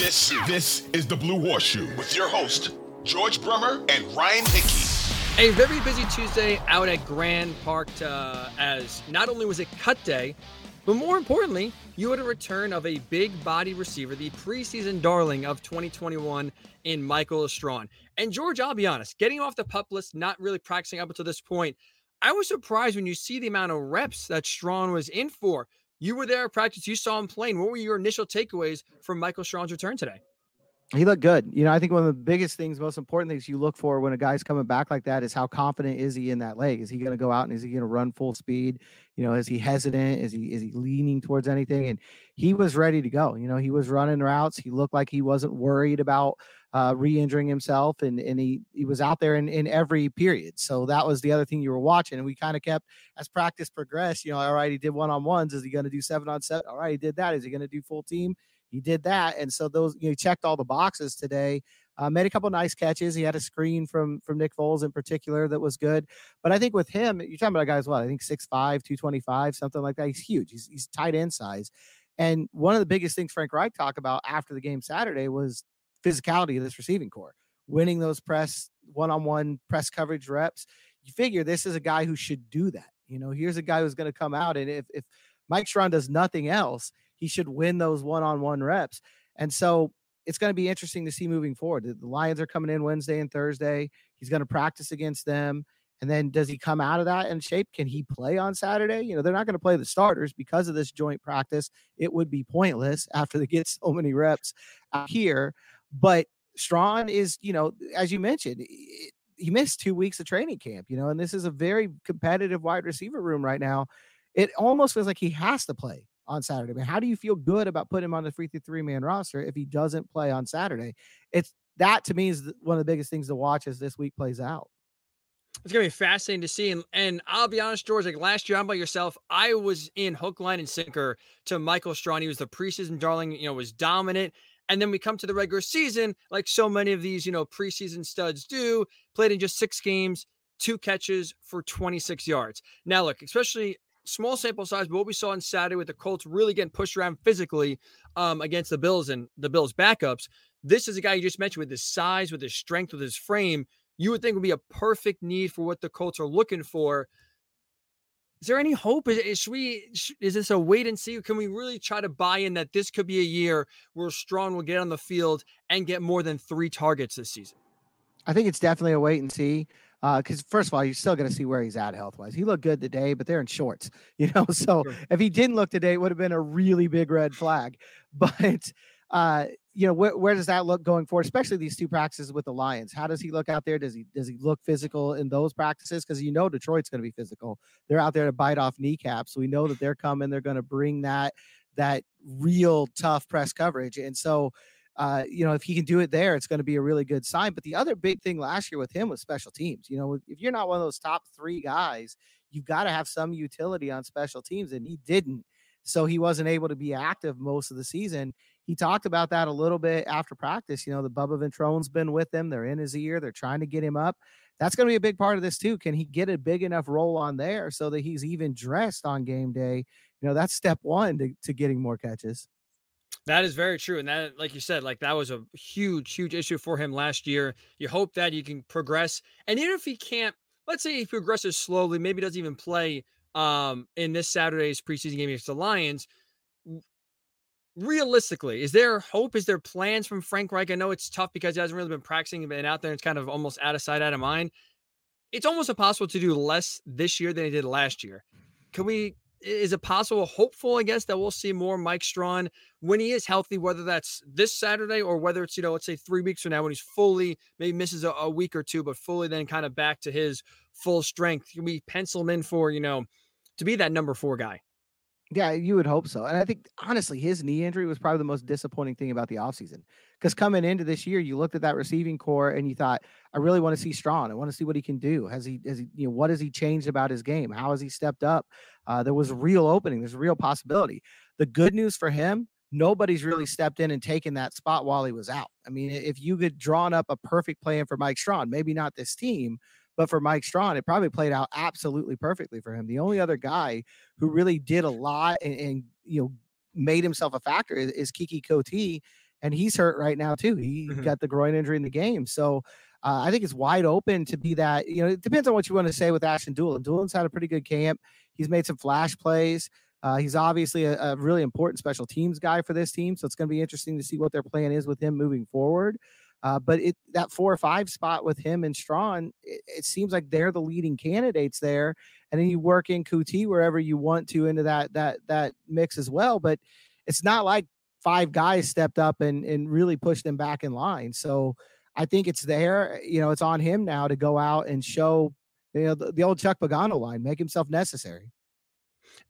This this is the Blue Horseshoe with your host George Brummer and Ryan Hickey. A very busy Tuesday out at Grand Park uh, as not only was it cut day, but more importantly, you had a return of a big body receiver, the preseason darling of 2021 in Michael Strachan. And George, I'll be honest, getting off the pup list, not really practicing up until this point, I was surprised when you see the amount of reps that Strachan was in for. You were there at practice. You saw him playing. What were your initial takeaways from Michael Strachan's return today? He looked good. You know, I think one of the biggest things, most important things you look for when a guy's coming back like that is how confident is he in that leg? Is he going to go out and is he going to run full speed? You know, is he hesitant? Is he is he leaning towards anything? And he was ready to go. You know, he was running routes. He looked like he wasn't worried about uh, re-injuring himself, and and he he was out there in in every period. So that was the other thing you were watching, and we kind of kept as practice progressed. You know, all right, he did one on ones. Is he going to do seven on seven? All right, he did that. Is he going to do full team? He did that, and so those you know, checked all the boxes today. Uh, made a couple nice catches. He had a screen from from Nick Foles in particular that was good. But I think with him, you're talking about a guy as well. I think 6'5", 225, something like that. He's huge. He's he's tight end size. And one of the biggest things Frank Reich talked about after the game Saturday was physicality of this receiving corps, winning those press one-on-one press coverage reps. You figure this is a guy who should do that. You know, here's a guy who's going to come out and if if Mike Strachan does nothing else, he should win those one-on-one reps. And so it's going to be interesting to see moving forward. The Lions are coming in Wednesday and Thursday. He's going to practice against them. And then does he come out of that in shape? Can he play on Saturday? You know, they're not going to play the starters because of this joint practice. It would be pointless after they get so many reps out here. But Strachan is, you know, as you mentioned, he missed two weeks of training camp, you know, and this is a very competitive wide receiver room right now. It almost feels like he has to play on Saturday. Mean, how do you feel good about putting him on the free three man roster if he doesn't play on Saturday? It's that to me is one of the biggest things to watch as this week plays out. It's gonna be fascinating to see, and, and I'll be honest, George. Like last year, I'm by yourself. I was in hook, line, and sinker to Michael Strachan. He was the preseason darling. You know, was dominant. And then we come to the regular season, like so many of these, you know, preseason studs do, played in just six games, two catches for 26 yards. Now, look, especially small sample size, but what we saw on Saturday with the Colts really getting pushed around physically um, against the Bills and the Bills' backups. This is a guy you just mentioned with his size, with his strength, with his frame. You would think would be a perfect need for what the Colts are looking for. Is there any hope? Is, is we is this a wait and see? Can we really try to buy in that this could be a year where Strachan will get on the field and get more than three targets this season? I think it's definitely a wait and see. Because uh, first of all, you're still going to see where he's at health wise. He looked good today, but they're in shorts, you know. So sure. if he didn't look today, it would have been a really big red flag. But uh, you know, where, where does that look going forward, especially these two practices with the Lions? How does he look out there? Does he does he look physical in those practices? Because you know Detroit's going to be physical. They're out there to bite off kneecaps. We know that they're coming. They're going to bring that that real tough press coverage. And so, uh, you know, if he can do it there, it's going to be a really good sign. But the other big thing last year with him was special teams. You know, if you're not one of those top three guys, you've got to have some utility on special teams, and he didn't. So he wasn't able to be active most of the season he talked about that a little bit after practice. You know, the Bubba Ventrone's been with him. They're in his ear. They're trying to get him up. That's going to be a big part of this too. Can he get a big enough role on there so that he's even dressed on game day? You know, that's step one to, to getting more catches. That is very true. And that, like you said, like that was a huge, huge issue for him last year. You hope that you can progress. And even if he can't, let's say he progresses slowly, maybe doesn't even play um in this Saturday's preseason game against the Lions, realistically, is there hope? Is there plans from Frank Reich? I know it's tough because he hasn't really been practicing and been out there. It's kind of almost out of sight, out of mind. It's almost impossible to do less this year than he did last year. Can we? Is it possible, hopeful, I guess, that we'll see more Mike Strachan when he is healthy, whether that's this Saturday or whether it's, you know, let's say three weeks from now when he's fully, maybe misses a, a week or two, but fully then kind of back to his full strength? We pencil him in for, you know, to be that number four guy? Yeah, you would hope so. And I think honestly, his knee injury was probably the most disappointing thing about the offseason. Because coming into this year, you looked at that receiving corps and you thought, I really want to see Strachan. I want to see what he can do. Has he, has he, you know, what has he changed about his game? How has he stepped up? Uh, there was a real opening. There's a real possibility. The good news for him, nobody's really stepped in and taken that spot while he was out. I mean, if you could drawn up a perfect plan for Mike Strachan, maybe not this team, but for Mike Strachan, it probably played out absolutely perfectly for him. The only other guy who really did a lot and, and you know made himself a factor is, is Keke Coutee, and he's hurt right now too. He mm-hmm. got the groin injury in the game, so. Uh, I think it's wide open to be that. You know, it depends on what you want to say with Ashton Dulin. Dulin's had a pretty good camp. He's made some flash plays. Uh, he's obviously a, a, really important special teams guy for this team, so it's going to be interesting to see what their plan is with him moving forward. Uh, but it that four or five spot with him and Strachan, it, it, seems like they're the leading candidates there. And then you work in Coutee wherever you want to into that that that mix as well. But it's not like five guys stepped up and and really pushed them back in line. So I think it's there. You know, it's on him now to go out and show you know the, the old Chuck Pagano line, make himself necessary.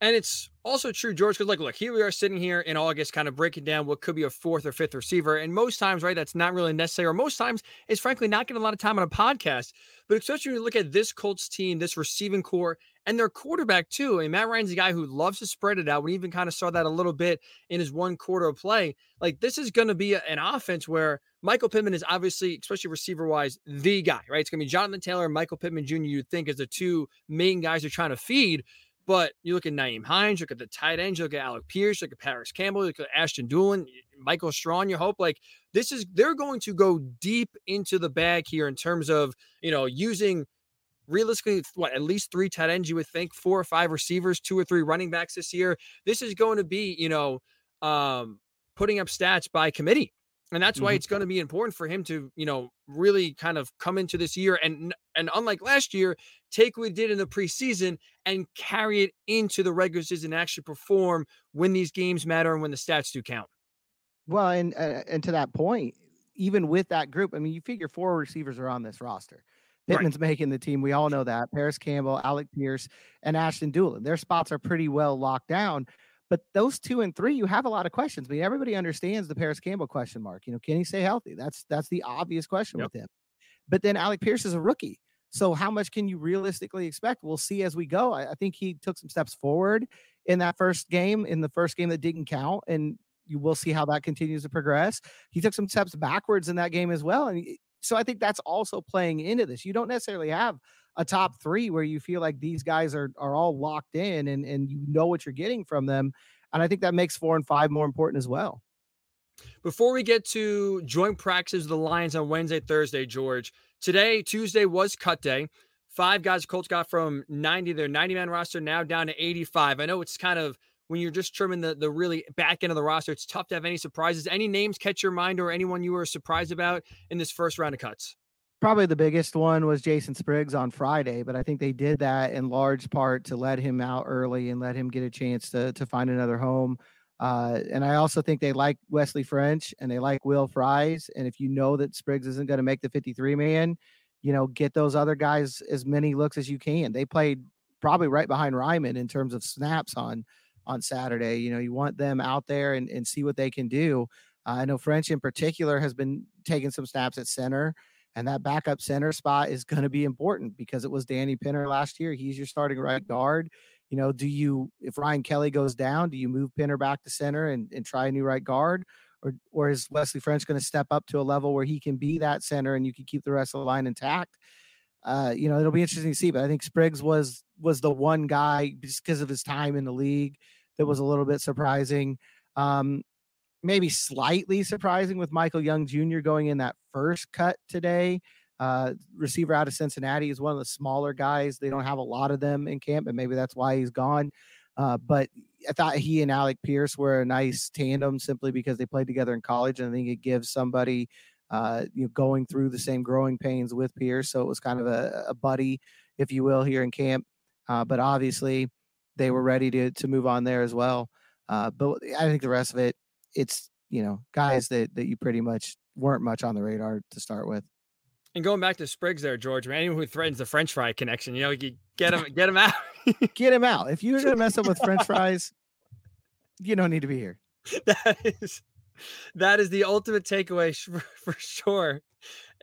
And it's also true, George, because like, look, here we are sitting here in August, kind of breaking down what could be a fourth or fifth receiver. And most times, right, that's not really necessary. Or most times, it's frankly not getting a lot of time on a podcast. But especially when you look at this Colts team, this receiving corps, and their quarterback too. I And Matt Ryan's a guy who loves to spread it out. We even kind of saw that a little bit in his one quarter of play. Like this is going to be a, an offense where Michael Pittman is obviously, especially receiver wise, the guy, right? It's going to be Jonathan Taylor and Michael Pittman Jr. You'd think as the two main guys they're trying to feed. But you look at Nyheim Hines, look at the tight ends, look at Alec Pierce, look at Parris Campbell, look at Ashton Dulin, Michael Strachan. You hope like this is they're going to go deep into the bag here in terms of you know using realistically what at least three tight ends you would think four or five receivers two or three running backs this year this is going to be you know um putting up stats by committee and that's why mm-hmm. it's going to be important for him to you know really kind of come into this year and and unlike last year take what he did in the preseason and carry it into the regular season and actually perform when these games matter and when the stats do count well and uh, and to that point even with that group i mean you figure four receivers are on this roster Pittman's right. making the team. We all know that. Parris Campbell, Alec Pierce, and Ashton Dulin. Their spots are pretty well locked down. But those two and three, you have a lot of questions. I mean, everybody understands the Parris Campbell question mark. You know, can he stay healthy? That's that's the obvious question yep. with him. But then Alec Pierce is a rookie. So how much can you realistically expect? We'll see as we go. I, I think he took some steps forward in that first game, in the first game that didn't count. And you will see how that continues to progress. He took some steps backwards in that game as well. And so I think that's also playing into this. You don't necessarily have a top three where you feel like these guys are are all locked in and and you know what you're getting from them. And I think that makes four and five more important as well. Before we get to joint practices of the Lions on Wednesday, Thursday, George, today, Tuesday was cut day. Five guys Colts got from 90, their 90 man roster now down to 85. I know it's kind of when you're just trimming the, the really back end of the roster, it's tough to have any surprises. Any names catch your mind or anyone you were surprised about in this first round of cuts? Probably the biggest one was Jason Spriggs on Friday, but I think they did that in large part to let him out early and let him get a chance to to find another home. Uh, and I also think they like Wesley French and they like Will Fries. And if you know that Spriggs isn't going to make the 53 man, you know, get those other guys as many looks as you can. They played probably right behind Raimann in terms of snaps on on Saturday. You know, you want them out there and, and see what they can do. Uh, I know French in particular has been taking some snaps at center, and that backup center spot is going to be important because it was Danny Pinter last year. He's your starting right guard. You know, do you, if Ryan Kelly goes down, do you move Pinter back to center and, and try a new right guard? Or, or is Wesley French going to step up to a level where he can be that center and you can keep the rest of the line intact? Uh, you know, it'll be interesting to see. But I think Spriggs was was the one guy just because of his time in the league that was a little bit surprising. Um, maybe slightly surprising with Michael Young Jr. going in that first cut today. Uh, receiver out of Cincinnati is one of the smaller guys. They don't have a lot of them in camp, and maybe that's why he's gone. Uh, but I thought he and Alec Pierce were a nice tandem simply because they played together in college, and I think it gives somebody uh, you know, going through the same growing pains with Pierce. So it was kind of a, a buddy, if you will, here in camp. Uh, but obviously, they were ready to to move on there as well. Uh, but I think the rest of it, it's you know guys that that you pretty much weren't much on the radar to start with. And going back to Spriggs there, George, man, anyone who threatens the French fry connection, you know, you get him, get him out, get him out. If you're gonna mess up with French fries, you don't need to be here. That is that is the ultimate takeaway for, for sure.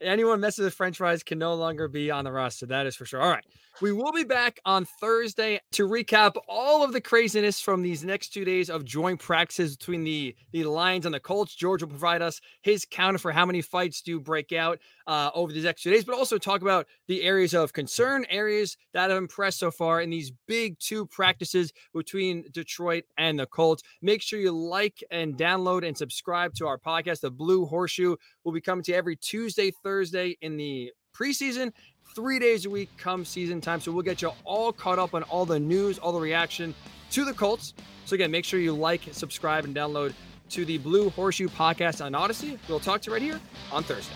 Anyone messes with French fries can no longer be on the roster. That is for sure. All right. We will be back on Thursday to recap all of the craziness from these next two days of joint practices between the, the Lions and the Colts. George will provide us his counter for how many fights do break out uh, over these next two days, but also talk about the areas of concern, areas that have impressed so far in these big two practices between Detroit and the Colts. Make sure you like and download and subscribe to our podcast. The Blue Horseshoe will be coming to you every Tuesday, Thursday in the preseason three days a week come season time. So we'll get you all caught up on all the news, all the reaction to the Colts. So again, make sure you like, subscribe, and download to the Blue Horseshoe podcast on Audacy. We'll talk to you right here on Thursday.